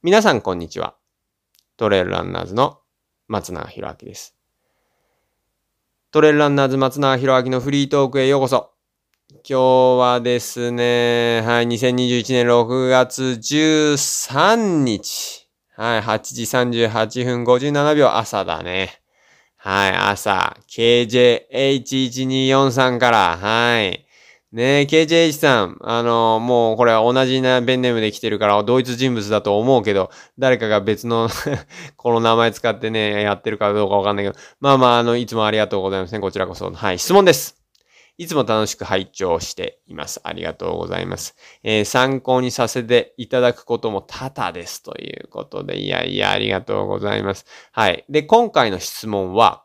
皆さんこんにちは。トレイルランナーズの松永博明です。トレイルランナーズ松永博明のフリートークへようこそ。今日はですね、はい、2021年6月13日。はい、8時38分57秒朝だね。はい、朝、KJH1243 から、はい。ねえ、KJH さん、あの、もうこれは同じなペンネームで来てるから同一人物だと思うけど、誰かが別の この名前使ってね、やってるかどうかわかんないけど、まあまあ、あの、いつもありがとうございますね。こちらこそ。はい、質問です。いつも楽しく拝聴しています。ありがとうございます。えー、参考にさせていただくことも多々ですということで、いやいや、ありがとうございます。はい。で、今回の質問は、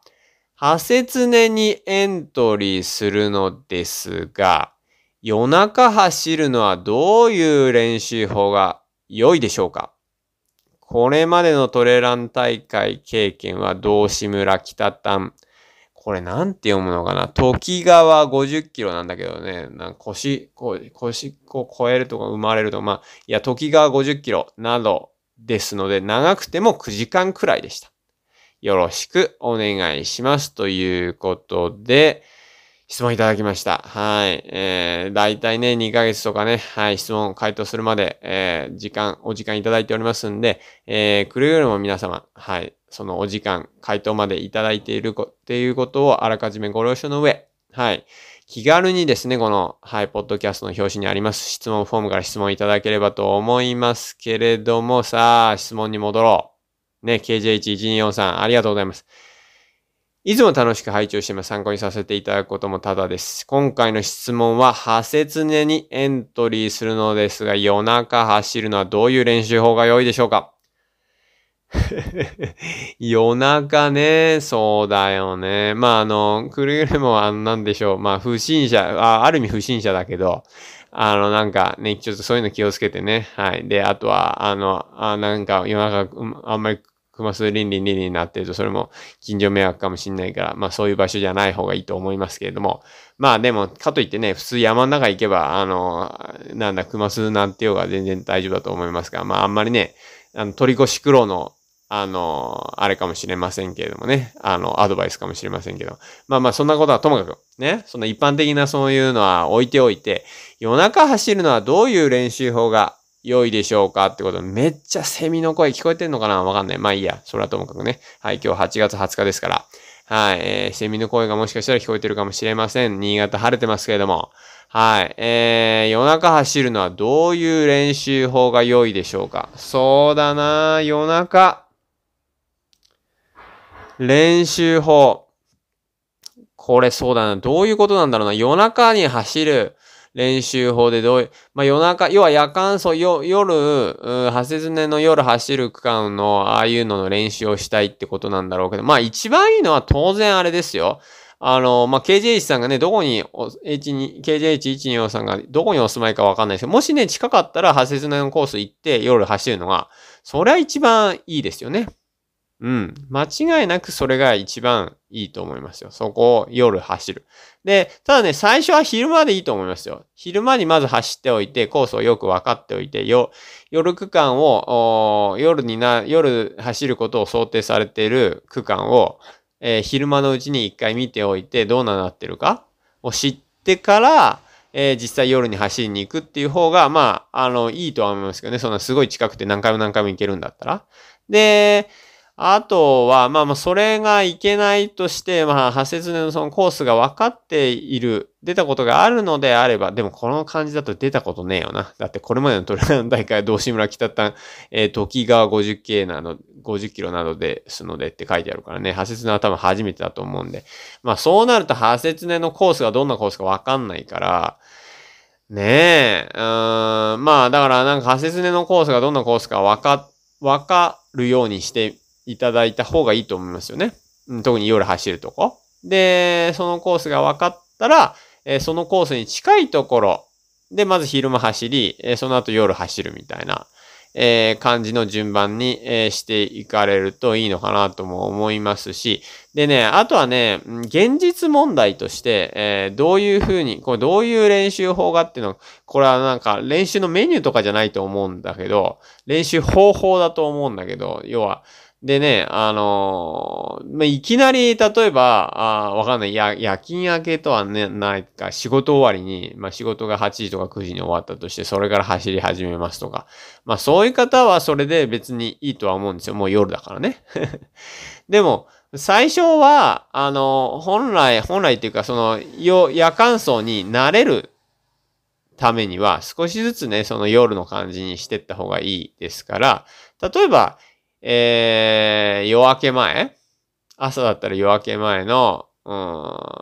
ハセツネにエントリーするのですが、夜中走るのはどういう練習法が良いでしょうか？これまでのトレラン大会経験は道志村北丹。これなんて読むのかな？時川50キロなんだけどね。なん腰、こう、腰を超えるとか生まれるとか、まあ、いや、時川50キロなどですので、長くても9時間くらいでした。よろしくお願いします。ということで、質問いただきました。はい。えー、大体ね、2ヶ月とかね、はい、質問回答するまで、えー、時間、お時間いただいておりますんで、えー、くれぐれも皆様、はい、そのお時間、回答までいただいているっていうことをあらかじめご了承の上、はい、気軽にですね、この、はい、ポッドキャストの表紙にあります質問フォームから質問いただければと思いますけれども、さあ、質問に戻ろう。ね、KJ1243、ありがとうございます。いつも楽しく拝聴してます。参考にさせていただくこともただです。今回の質問は、ハセツネにエントリーするのですが、夜中走るのはどういう練習法が良いでしょうか？夜中ね、そうだよね。まあ、あの、くれぐれも、あの、なんでしょう。まあ、不審者、あ、ある意味不審者だけど、あの、なんかね、ちょっとそういうの気をつけてね。はい。で、あとは、あの、あなんか夜中、あんまり熊巣倫理倫理になってると、それも近所迷惑かもしんないから、まあそういう場所じゃない方がいいと思いますけれども、まあでも、かといってね、普通山の中行けば、あの、なんだ、熊巣なんてようが全然大丈夫だと思いますが、まああんまりね、あの、鳥越黒の、あの、あれかもしれませんけれどもね、あの、アドバイスかもしれませんけど、まあまあそんなことはともかく、ね、その一般的なそういうのは置いておいて、夜中走るのはどういう練習法が良いでしょうかってことめっちゃセミの声聞こえてんのかな？わかんない。まあいいや。それはともかくね。はい、今日8月20日ですから。はい、えー、セミの声がもしかしたら聞こえてるかもしれません。新潟晴れてますけれども。はい、えー、夜中走るのはどういう練習法が良いでしょうか？そうだな夜中。練習法。これそうだな。どういうことなんだろうな。夜中に走る。練習法でどういう、まあ、夜中、要は夜間走、夜、夜、ハセズネの夜走る区間の、ああいうのの練習をしたいってことなんだろうけど、まあ一番いいのは当然あれですよ。あの、まあ、KJH さんがね、どこに、H2、KJH124 さんがどこにお住まいかわかんないですけど、もしね、近かったら、ハセズネのコース行って夜走るのが、それは一番いいですよね。うん。間違いなくそれが一番いいと思いますよ。そこを夜走る。で、ただね、最初は昼間でいいと思いますよ。昼間にまず走っておいて、コースをよく分かっておいて、よ夜区間を、夜にな、夜走ることを想定されている区間を、えー、昼間のうちに一回見ておいて、どうなってるかを知ってから、えー、実際夜に走りに行くっていう方が、まあ、あの、いいとは思いますけどね。そんなすごい近くて何回も何回も行けるんだったら。で、あとは、まあまあ、それがいけないとして、まあ、派切のそのコースが分かっている、出たことがあるのであれば、でもこの感じだと出たことねえよな。だってこれまでのトレラン大会、道志村北端、えー、時川 50K など、50キロなどですのでって書いてあるからね、派切は多分初めてだと思うんで。まあそうなると、派切のコースがどんなコースか分かんないから、ねえ、うん、まあだからなんか派切のコースがどんなコースか分か、分かるようにしていただいた方がいいと思いますよね。特に夜走るとこ。で、そのコースが分かったら、そのコースに近いところで、まず昼間走り、その後夜走るみたいな、感じの順番に、していかれるといいのかなとも思いますし、でね、あとはね、現実問題として、どういうふうに、これどういう練習法がっていうの、これはなんか練習のメニューとかじゃないと思うんだけど、練習方法だと思うんだけど、要は、でね、あのー、まいきなり、例えば、あわかんない、や、夜勤明けとはね、ないか、仕事終わりに、まあ、仕事が8時とか9時に終わったとして、それから走り始めますとか。まあ、そういう方はそれで別にいいとは思うんですよ。もう夜だからね。でも、最初は、あの、本来、本来っていうか、その、夜間層に慣れるためには、少しずつね、その夜の感じにしてった方がいいですから、例えば、えー、夜明け前？朝だったら夜明け前の、うん、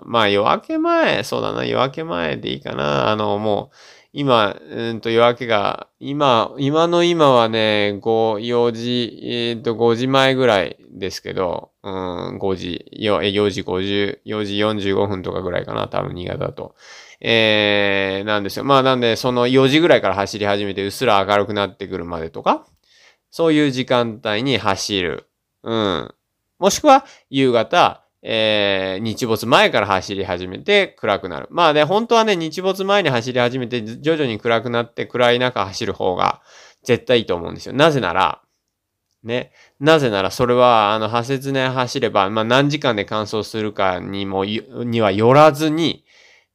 まあ夜明け前、そうだな、夜明け前でいいかな。あの、もう、今、うんと夜明けが、今、今の今はね、5、4時、えっ、と、5時前ぐらいですけど、うん、5時、4, 時50、4時45分とかぐらいかな、多分新潟だと。えー、なんですよ。まあなんで、その4時ぐらいから走り始めて、うっすら明るくなってくるまでとか、そういう時間帯に走る。うん。もしくは、夕方、えー、日没前から走り始めて暗くなる。まあね、本当はね、日没前に走り始めて徐々に暗くなって暗い中走る方が絶対いいと思うんですよ。なぜなら、ね。なぜならそれは、あの、派切ね走れば、まあ何時間で完走するかにも、にはよらずに、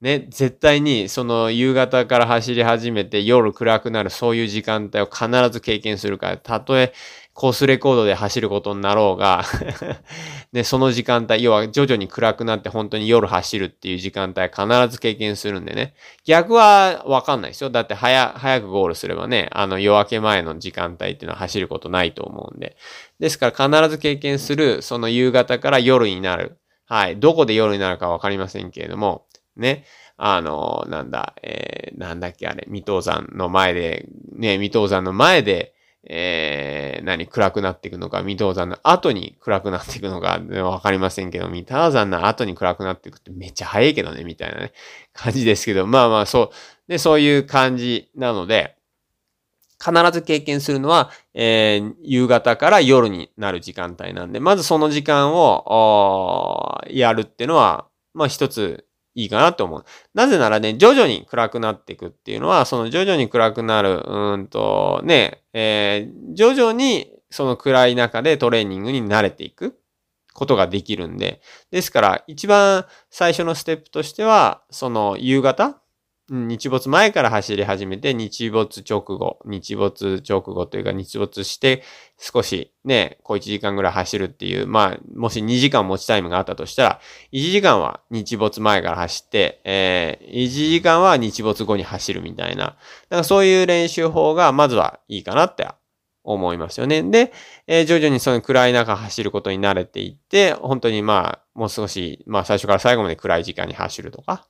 ね、絶対にその夕方から走り始めて夜暗くなるそういう時間帯を必ず経験するから、たとえコースレコードで走ることになろうが ね、その時間帯、要は徐々に暗くなって本当に夜走るっていう時間帯必ず経験するんでね。逆はわかんないですよ。だって早、早くゴールすればね、あの夜明け前の時間帯っていうのは走ることないと思うんで。ですから必ず経験する、その夕方から夜になる。はい。どこで夜になるかわかりませんけれども、ね。あの、なんだ、えー、なんだっけあれ、未登山の前で、ね、未登山の前で、えー、何、暗くなっていくのか、未登山の後に暗くなっていくのか、わかりませんけど、未登山の後に暗くなっていくってめっちゃ早いけどね、みたいなね、感じですけど、まあまあ、そう、で、そういう感じなので、必ず経験するのは、えー、夕方から夜になる時間帯なんで、まずその時間を、やるっていうのは、まあ一ついいかなと思う。なぜならね、徐々に暗くなっていくっていうのは、その徐々に暗くなる、うんと、ね、えー、徐々にその暗い中でトレーニングに慣れていくことができるんで。ですから、一番最初のステップとしては、その夕方日没前から走り始めて、日没直後、日没直後というか日没して少しね、小1時間ぐらい走るっていう、まあ、もし2時間持ちタイムがあったとしたら、1時間は日没前から走って、えー、1時間は日没後に走るみたいな、だかそういう練習法がまずはいいかなって思いますよね。で、えー、徐々にその暗い中走ることに慣れていって、本当にまあ、もう少し、まあ最初から最後まで暗い時間に走るとか、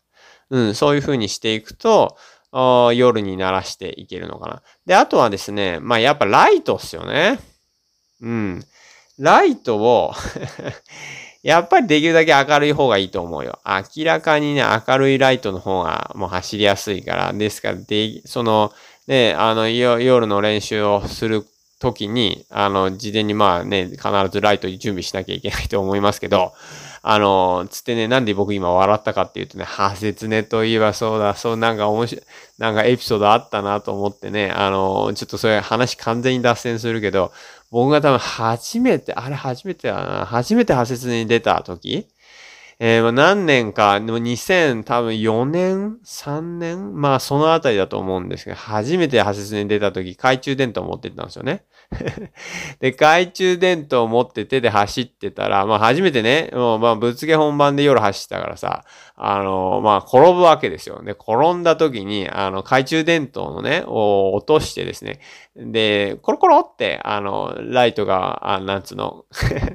うん、そういう風にしていくと、夜に鳴らしていけるのかな。で、あとはですね、まあやっぱライトっすよね。うん。ライトを やっぱりできるだけ明るい方がいいと思うよ。明らかにね、明るいライトの方がもう走りやすいから。ですから、で、その、ね、あの、夜の練習をするときに、あの、事前にまあね、必ずライト準備しなきゃいけないと思いますけど、あの、つってね、なんで僕今笑ったかっていうとね、派切ねといえばそうだ、そうなんか面白い、なんかエピソードあったなと思ってね、あの、ちょっとそれ話完全に脱線するけど、僕が多分初めて、あれ初めてだな、初めて派切ねに出た時えー、何年か、でも2000多分4年 ?3 年まあそのあたりだと思うんですけど、初めて派切に出た時、懐中電灯持ってったんですよね。で、懐中電灯を持って手で走ってたら、まあ初めてね、もうまあぶっつけ本番で夜走ったからさ、あの、まあ転ぶわけですよ。で、転んだ時に、あの、懐中電灯のね、を落としてですね、で、コロコロって、あの、ライトが、あなんつうの、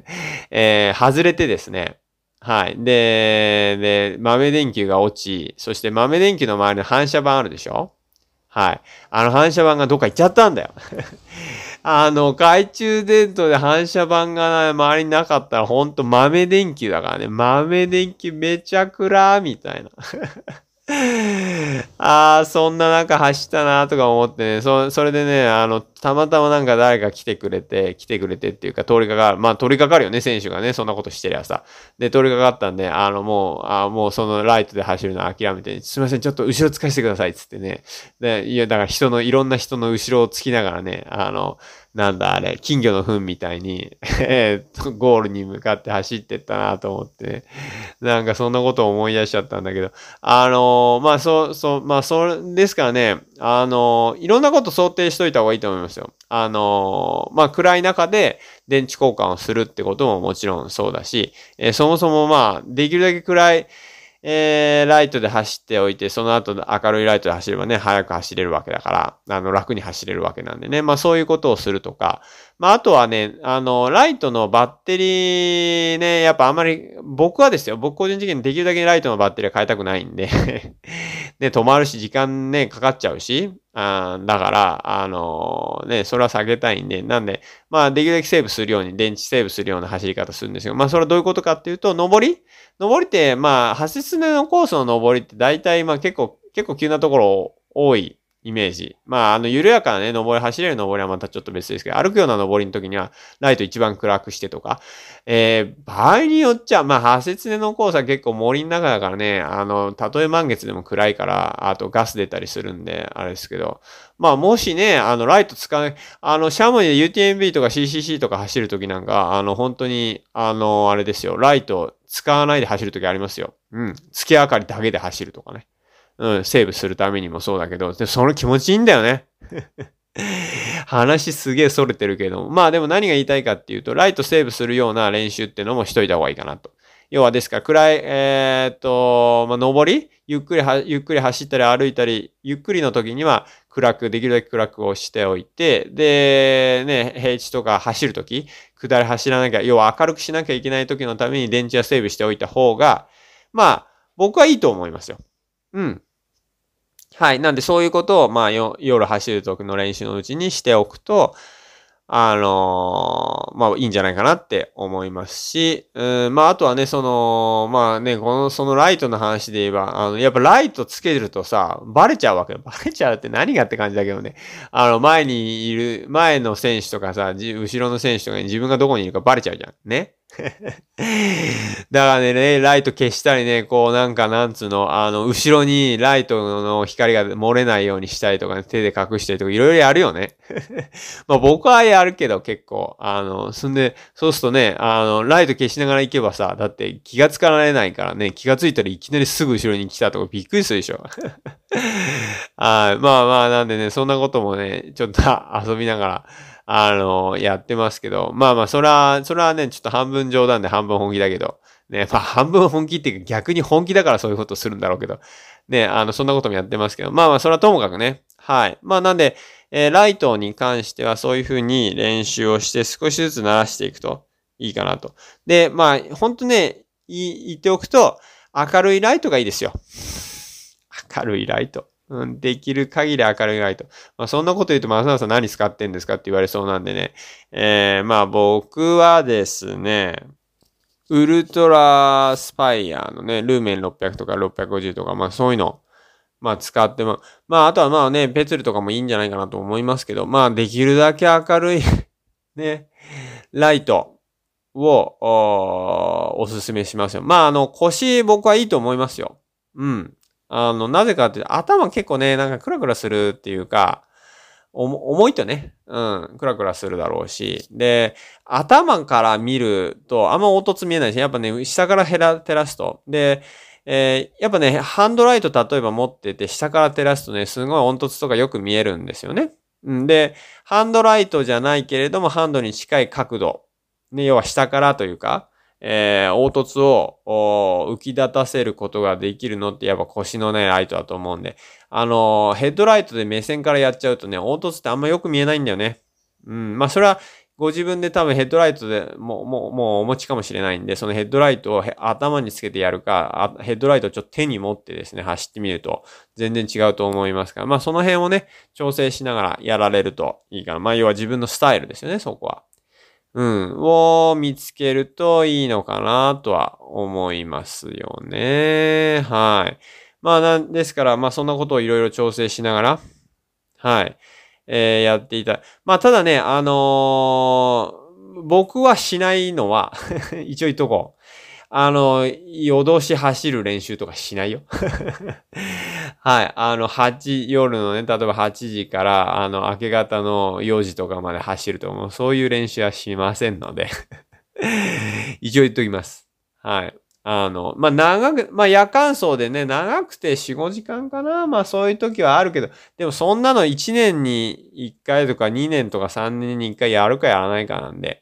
えー、外れてですね、はい。で、で、豆電球が落ち、そして豆電球の周りの反射板あるでしょ？はい。あの反射板がどっか行っちゃったんだよ。あの、懐中電灯で反射板が周りになかったらほんと豆電球だからね。豆電球めちゃくらーみたいな。ああ、そんな中走ったなとか思ってね、そ、それでね、あの、たまたまなんか誰か来てくれて、来てくれてっていうか通りかかる。まあ通りかかるよね、選手がね、そんなことしてりゃさ。で、通りかかったんで、あのもう、あもうそのライトで走るの諦めて、すいません、ちょっと後ろ使わせてください、つってね。で、いや、だから人の、いろんな人の後ろをつきながらね、あの、なんだあれ、金魚の糞みたいに、えっと、ゴールに向かって走ってったなと思って、なんかそんなことを思い出しちゃったんだけど、あのー、まあそう、そう、まあそうですからね、あのー、いろんなこと想定しといた方がいいと思いますよ。あのー、まあ暗い中で電池交換をするってことももちろんそうだし、えー、そもそもまあ、できるだけ暗い、えー、ライトで走っておいて、その後明るいライトで走ればね、早く走れるわけだから、あの、楽に走れるわけなんでね。まあそういうことをするとか。まああとはね、あの、ライトのバッテリーね、やっぱあんまり、僕はですよ、僕個人的にできるだけライトのバッテリーは変えたくないんで ね、止まるし、時間ね、かかっちゃうし、あだから、あのー、ね、それは下げたいんで、なんで、まあ、できるだけセーブするように、電池セーブするような走り方するんですよ。まあ、それはどういうことかっていうと、上り？上りって、まあ、橋爪のコースの上りって大体、まあ結構、結構急なところ多いイメージ。まあ、あの、緩やかなね、登り、走れる登りはまたちょっと別ですけど、歩くような登りの時には、ライト一番暗くしてとか、えー、場合によっちゃ、まあ、破切のコースは結構森の中だからね、あの、たとえ満月でも暗いから、あとガス出たりするんで、あれですけど、まあ、もしね、あの、ライト使う、あの、シャムで UTMB とか CCC とか走る時なんか、あの、本当に、あの、あれですよ、ライト使わないで走る時ありますよ。うん。月明かりだけで走るとかね。うん、セーブするためにもそうだけど、でその気持ちいいんだよね。話すげえ逸れてるけど、まあでも何が言いたいかっていうと、ライトセーブするような練習っていうのもしといた方がいいかなと。要はですから、暗い、えー、っと、まあ、登り？ゆっくりは、ゆっくり走ったり歩いたり、ゆっくりの時には暗く、できるだけ暗くをしておいて、で、ね、平地とか走る時、下り走らなきゃ、要は明るくしなきゃいけない時のために電池はセーブしておいた方が、まあ、僕はいいと思いますよ。うん。はい。なんでそういうことを、まあ、夜走る時の練習のうちにしておくと、あのー、まあ、いいんじゃないかなって思いますし、うん、まあ、あとはね、その、まあね、この、そのライトの話で言えば、あの、やっぱライトつけるとさ、バレちゃうわけよ。バレちゃうって何がって感じだけどね。あの、前にいる、前の選手とかさ、後ろの選手とかに自分がどこにいるかバレちゃうじゃん。ね。だからね、ライト消したりね、こうなんかなんつうの、あの、後ろにライトの光が漏れないようにしたりとか、ね、手で隠したりとか、いろいろやるよね。まあ僕はやるけど結構、あの、そんで、そうするとね、あの、ライト消しながら行けばさ、だって気がつかられないからね、気がついたらいきなりすぐ後ろに来たとかびっくりするでしょ。あ まあまあ、なんでね、そんなこともね、ちょっと遊びながら、あの、やってますけど、まあまあ、それは、それはね、ちょっと半分冗談で半分本気だけど、ね、まあ半分本気っていうか逆に本気だからそういうことするんだろうけど、ね、あの、そんなこともやってますけど、まあまあ、それはともかくね、はい。まあなんで、えー、ライトに関してはそういうふうに練習をして少しずつ慣らしていくといいかなと。で、まあ、ほんとね、言っておくと、明るいライトがいいですよ。明るいライト。うん、できる限り明るいライト。まあ、そんなこと言うと、まあささん何使ってんですかって言われそうなんでね。えー、まあ僕はですね、ウルトラスパイアのね、ルーメン600とか650とか、まあそういうの、まあ使っても、まああとはまあね、ペツルとかもいいんじゃないかなと思いますけど、まあできるだけ明るい ね、ライトをおすすめしますよ。まああの腰僕はいいと思いますよ。うん。あの、なぜかって、頭結構ね、なんかクラクラするっていうか、重いとね、うん、クラクラするだろうし。で、頭から見ると、あんま凹凸見えないし、やっぱね、下から照ら照らすと。で、えー、やっぱね、ハンドライト例えば持ってて、下から照らすとね、すごい凹凸とかよく見えるんですよね。んで、ハンドライトじゃないけれども、ハンドに近い角度。ね、要は下からというか、えー、凹凸を浮き立たせることができるのってやっぱ腰のね、ライトだと思うんで。あのー、ヘッドライトで目線からやっちゃうとね、凹凸ってあんまよく見えないんだよね。うん。まあ、それは、ご自分で多分ヘッドライトでもう、もう、もうお持ちかもしれないんで、そのヘッドライトを頭につけてやるか、ヘッドライトをちょっと手に持ってですね、走ってみると全然違うと思いますから、まあその辺をね、調整しながらやられるといいかな。まあ要は自分のスタイルですよね、そこは。うん、を見つけるといいのかなとは思いますよね。はい。まあ、なんですから、まあ、そんなことをいろいろ調整しながら、はい。えー、やっていた。まあ、ただね、あのー、僕はしないのは 一応言っとこう。あの、夜通し走る練習とかしないよ。はい。あの、8、夜のね、例えば8時から、あの、明け方の4時とかまで走るとか、もうそういう練習はしませんので 一応言っときます。はい。あの、まあ、長く、まあ、夜間走でね、長くて4、5時間かな。まあ、そういう時はあるけど、でもそんなの1年に1回とか2年とか3年に1回やるかやらないかなんで、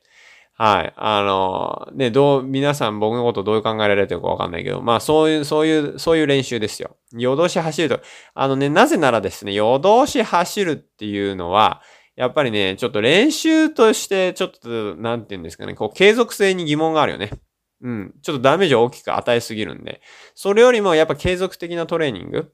はい。あの、ね、どう、皆さん僕のことどう考えられてるかわかんないけど、まあそういう、そういう、そういう練習ですよ。夜通し走ると、あのね、なぜならですね、夜通し走るっていうのは、やっぱりね、ちょっと練習として、ちょっと、なんて言うんですかね、こう、継続性に疑問があるよね。うん。ちょっとダメージを大きく与えすぎるんで。それよりも、やっぱ継続的なトレーニング。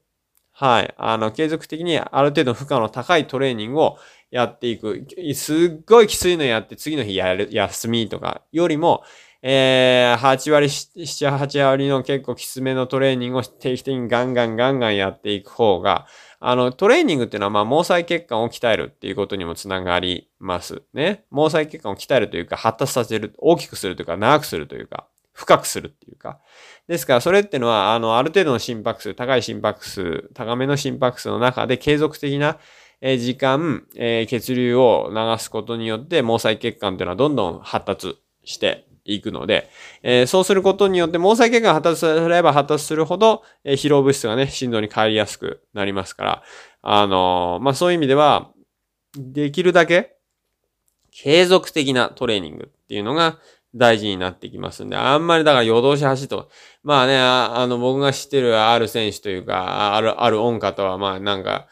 はい。あの、継続的にある程度負荷の高いトレーニングをやっていく。すっごいきついのやって次の日やる、休みとかよりも、えー、8割、7、8割の結構きつめのトレーニングを定期的にガンガンガンガンやっていく方が、あの、トレーニングっていうのは、まあ、毛細血管を鍛えるっていうことにもつながりますね。毛細血管を鍛えるというか、発達させる、大きくするというか、長くするというか、深くするっていうか。ですから、それってのは、あの、ある程度の心拍数、高い心拍数、高めの心拍数の中で継続的な、え時間、え血流を流すことによって毛細血管っていうのはどんどん発達していくので、えそうすることによって毛細血管が発達すれば発達するほど、え疲労物質がね、振動に変わりやすくなりますから、あのまあ、そういう意味では、できるだけ継続的なトレーニングっていうのが大事になってきますんで、あんまりだから夜通し走ると、まあね、あの、僕が知ってるある選手というか、ある、ある音方は、まあなんか、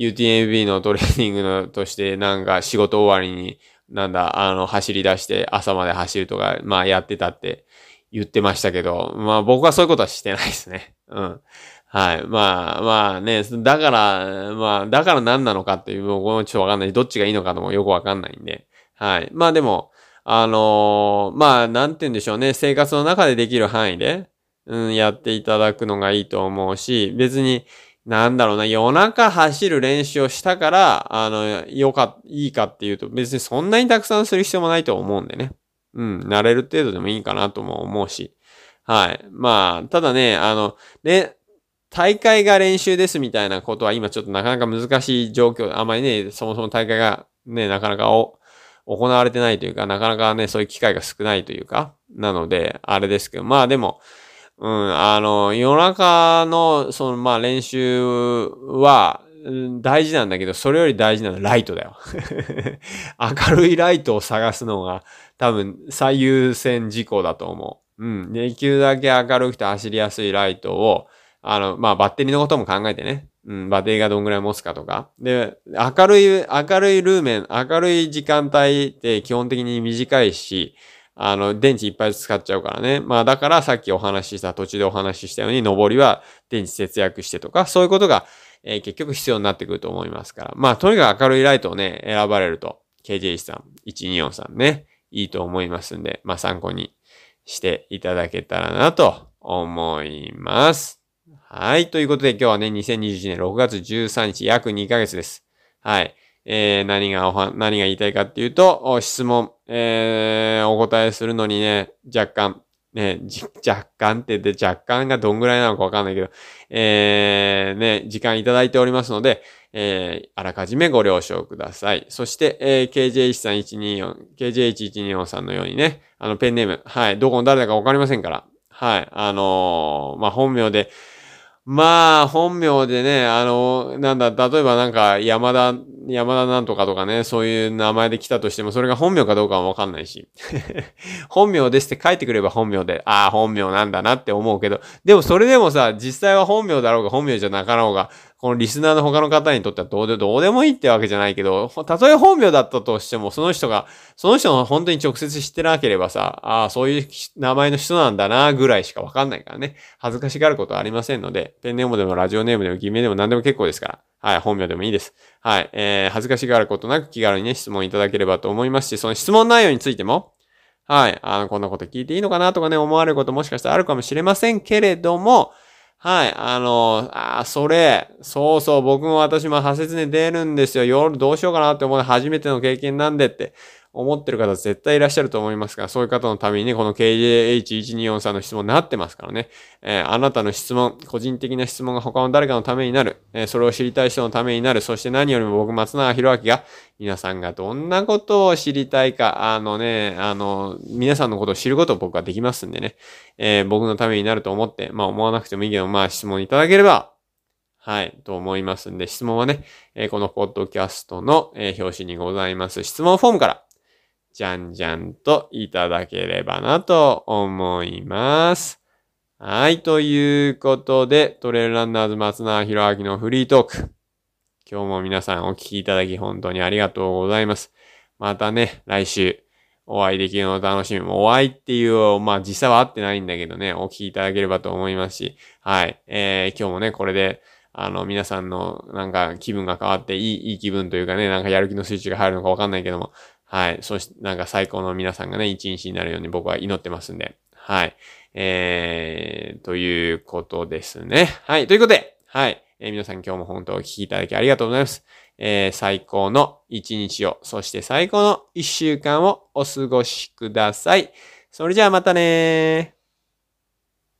UTMB のトレーニングのとしてなんか仕事終わりになんだ、あの、走り出して朝まで走るとか、まあやってたって言ってましたけど、まあ僕はそういうことはしてないですね。うん。はい。まあ、まあね、だから、まあ、だから何なのかっていう、僕もちょっとわかんない。どっちがいいのかともよくわかんないんで。はい。まあでも、あのー、まあ、なんて言うんでしょうね。生活の中でできる範囲で、うん、やっていただくのがいいと思うし、別に、なんだろうな、夜中走る練習をしたから、あの、よか、いいかっていうと、別にそんなにたくさんする必要もないと思うんでね。うん、慣れる程度でもいいかなとも思うし。はい。まあ、ただね、あの、ね、大会が練習ですみたいなことは今ちょっとなかなか難しい状況、あまりね、そもそも大会がね、なかなかお行われてないというか、なかなかね、そういう機会が少ないというか、なので、あれですけど、まあでも、うん、あの、夜中の、その、まあ練習は、大事なんだけど、それより大事なのはライトだよ。明るいライトを探すのが多分最優先事項だと思う。うん。できるだけ明るくて走りやすいライトを、あの、まあバッテリーのことも考えてね。うん、バッテリーがどんぐらい持つかとか。で、明るい、明るいルーメン、明るい時間帯って基本的に短いし、あの、電池いっぱい使っちゃうからね。まあだからさっきお話しした、途中でお話ししたように、上りは電池節約してとか、そういうことが、えー、結局必要になってくると思いますから。まあとにかく明るいライトをね、選ばれると、KJ さん、124さんね、いいと思いますんで、まあ参考にしていただけたらなと思います。はい。ということで今日はね、2021年6月13日、約2ヶ月です。はい。えー、何がおは、何が言いたいかっていうと、質問、えー、お答えするのにね、若干、ね、若干って言って若干がどんぐらいなのかわかんないけど、えー、ね、時間いただいておりますので、えー、あらかじめご了承ください。そして、えー、KJ13124、KJ1124 さんのようにね、あの、ペンネーム、はい、どこの誰だかわかりませんから、はい、あのー、まあ、本名で、まあ、本名でね、あの、なんだ、例えばなんか、山田、山田なんとかとかね、そういう名前で来たとしても、それが本名かどうかはわかんないし。本名ですって書いてくれば本名で、ああ、本名なんだなって思うけど、でもそれでもさ、実際は本名だろうが本名じゃなかろうが、このリスナーの他の方にとってはどうで、どうでもいいってわけじゃないけど、たとえ本名だったとしても、その人が、その人が本当に直接知ってなければさ、ああ、そういう名前の人なんだな、ぐらいしかわかんないからね。恥ずかしがることはありませんので、ペンネームでもラジオネームでも偽名でも何でも結構ですから。はい、本名でもいいです。はい、えー、恥ずかしがることなく気軽にね、質問いただければと思いますし、その質問内容についても、はい、あの、こんなこと聞いていいのかなとかね、思われることもしかしたらあるかもしれませんけれども、はい、あの、あ、それ、そうそう、僕も私も破切に出るんですよ。夜どうしようかなって思う初めての経験なんでって。思ってる方絶対いらっしゃると思いますが、そういう方のためにね、この KJH1243 の質問になってますからね。えー、あなたの質問、個人的な質問が他の誰かのためになる。えー、それを知りたい人のためになる。そして何よりも僕、松永博明が、皆さんがどんなことを知りたいか、あのね、あの、皆さんのことを知ることを僕はできますんでね。えー、僕のためになると思って、まあ思わなくてもいいけど、まあ質問いただければ、はい、と思いますんで、質問はね、えー、このポッドキャストの、えー、表紙にございます質問フォームから、じゃんじゃんといただければなと思います。はい。ということで、トレイルランナーズ松永博明のフリートーク。今日も皆さんお聞きいただき本当にありがとうございます。またね、来週お会いできるのを楽しみ。お会いっていう、まあ実際は会ってないんだけどね、お聞きいただければと思いますし、はい。えー、今日もね、これで、あの、皆さんのなんか気分が変わっていい、いい気分というかね、なんかやる気のスイッチが入るのかわかんないけども、はい。そして、なんか最高の皆さんがね、一日になるように僕は祈ってますんで。はい。えー、ということですね。はい。ということで、はい。えー、皆さん今日も本当お聞きいただきありがとうございます。えー、最高の一日を、そして最高の一週間をお過ごしください。それじゃあまたねー。